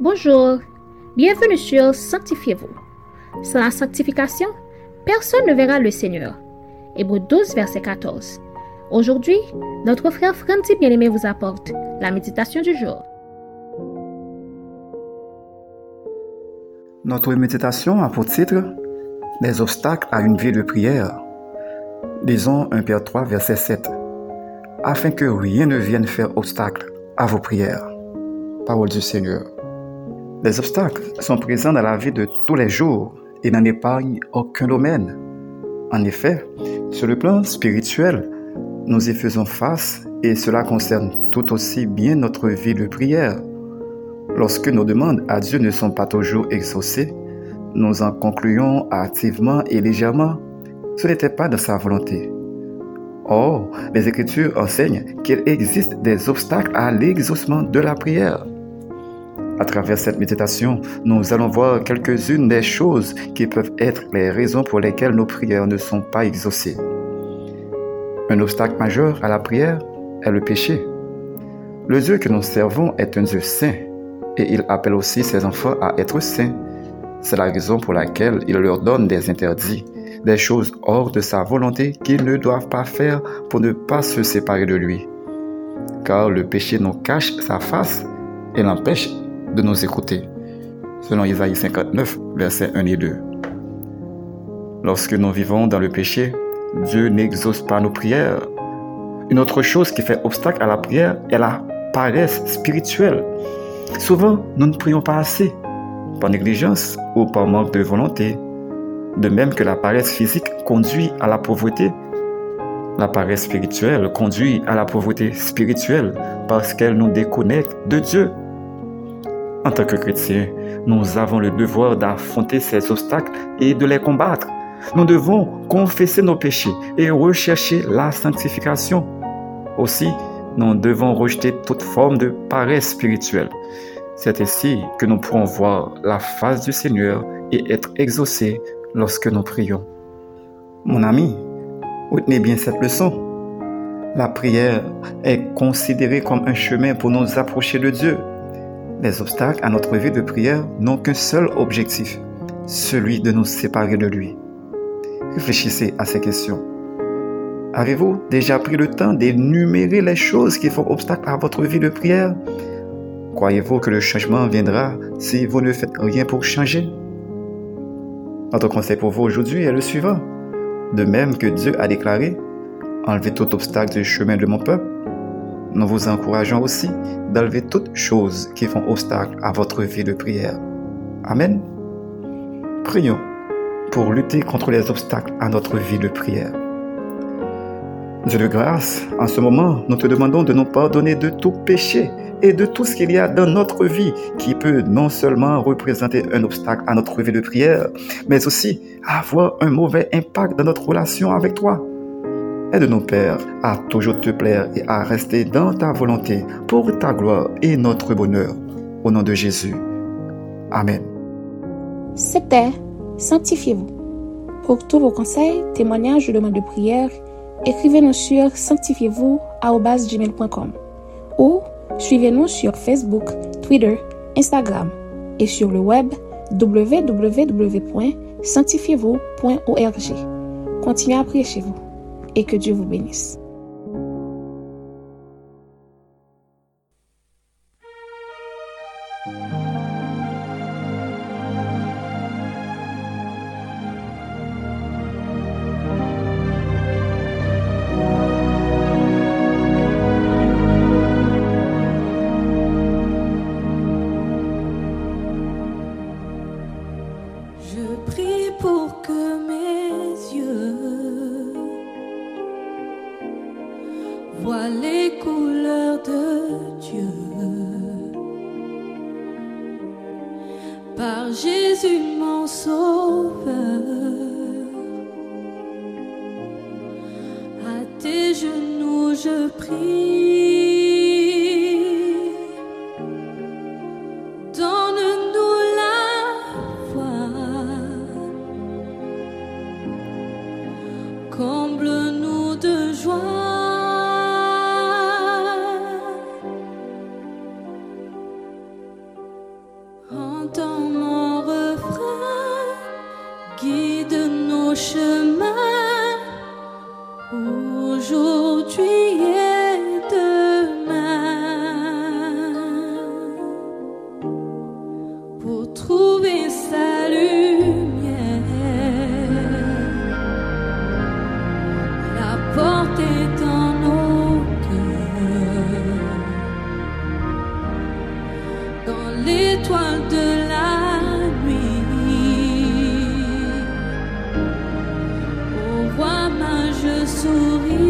Bonjour, bienvenue sur Sanctifiez-vous. Sans la sanctification, personne ne verra le Seigneur. Hébreu 12, verset 14. Aujourd'hui, notre frère Franti Bien-Aimé vous apporte la méditation du jour. Notre méditation a pour titre Les obstacles à une vie de prière. Disons 1 Pierre 3, verset 7. Afin que rien ne vienne faire obstacle à vos prières. Parole du Seigneur. Les obstacles sont présents dans la vie de tous les jours et n'en épargnent aucun domaine. En effet, sur le plan spirituel, nous y faisons face et cela concerne tout aussi bien notre vie de prière. Lorsque nos demandes à Dieu ne sont pas toujours exaucées, nous en concluons activement et légèrement. Ce n'était pas de sa volonté. Or, les Écritures enseignent qu'il existe des obstacles à l'exaucement de la prière. À travers cette méditation, nous allons voir quelques-unes des choses qui peuvent être les raisons pour lesquelles nos prières ne sont pas exaucées. Un obstacle majeur à la prière est le péché. Le Dieu que nous servons est un Dieu saint et il appelle aussi ses enfants à être saints. C'est la raison pour laquelle il leur donne des interdits, des choses hors de sa volonté qu'ils ne doivent pas faire pour ne pas se séparer de lui. Car le péché nous cache sa face et l'empêche de nous écouter, selon Isaïe 59, versets 1 et 2. Lorsque nous vivons dans le péché, Dieu n'exauce pas nos prières. Une autre chose qui fait obstacle à la prière est la paresse spirituelle. Souvent, nous ne prions pas assez, par négligence ou par manque de volonté. De même que la paresse physique conduit à la pauvreté, la paresse spirituelle conduit à la pauvreté spirituelle parce qu'elle nous déconnecte de Dieu. En tant que chrétiens, nous avons le devoir d'affronter ces obstacles et de les combattre. Nous devons confesser nos péchés et rechercher la sanctification. Aussi, nous devons rejeter toute forme de paresse spirituelle. C'est ainsi que nous pourrons voir la face du Seigneur et être exaucés lorsque nous prions. Mon ami, retenez bien cette leçon. La prière est considérée comme un chemin pour nous approcher de Dieu. Les obstacles à notre vie de prière n'ont qu'un seul objectif, celui de nous séparer de lui. Réfléchissez à ces questions. Avez-vous déjà pris le temps d'énumérer les choses qui font obstacle à votre vie de prière? Croyez-vous que le changement viendra si vous ne faites rien pour changer? Notre conseil pour vous aujourd'hui est le suivant. De même que Dieu a déclaré, enlevez tout obstacle du chemin de mon peuple, nous vous encourageons aussi d'enlever toutes choses qui font obstacle à votre vie de prière. Amen. Prions pour lutter contre les obstacles à notre vie de prière. Dieu de grâce, en ce moment, nous te demandons de nous pardonner de tout péché et de tout ce qu'il y a dans notre vie qui peut non seulement représenter un obstacle à notre vie de prière, mais aussi avoir un mauvais impact dans notre relation avec toi. Aide-nous, Père, à toujours te plaire et à rester dans ta volonté pour ta gloire et notre bonheur. Au nom de Jésus. Amen. C'était Sanctifiez-vous. Pour tous vos conseils, témoignages ou demandes de prière, écrivez-nous sur sanctifiez-vous@gmail.com ou suivez-nous sur Facebook, Twitter, Instagram et sur le web www.sanctifiez-vous.org. Continuez à prier chez vous et que Dieu vous bénisse. Je prie pour que mes yeux les couleurs de Dieu. Par Jésus mon sauveur, à tes genoux je prie. Donne-nous la foi. Comble-nous de joie. Guide nos chemins, aujourd'hui et demain, pour trouver sa lumière. La porte est dans nos cœurs, dans l'étoile de la sorrir.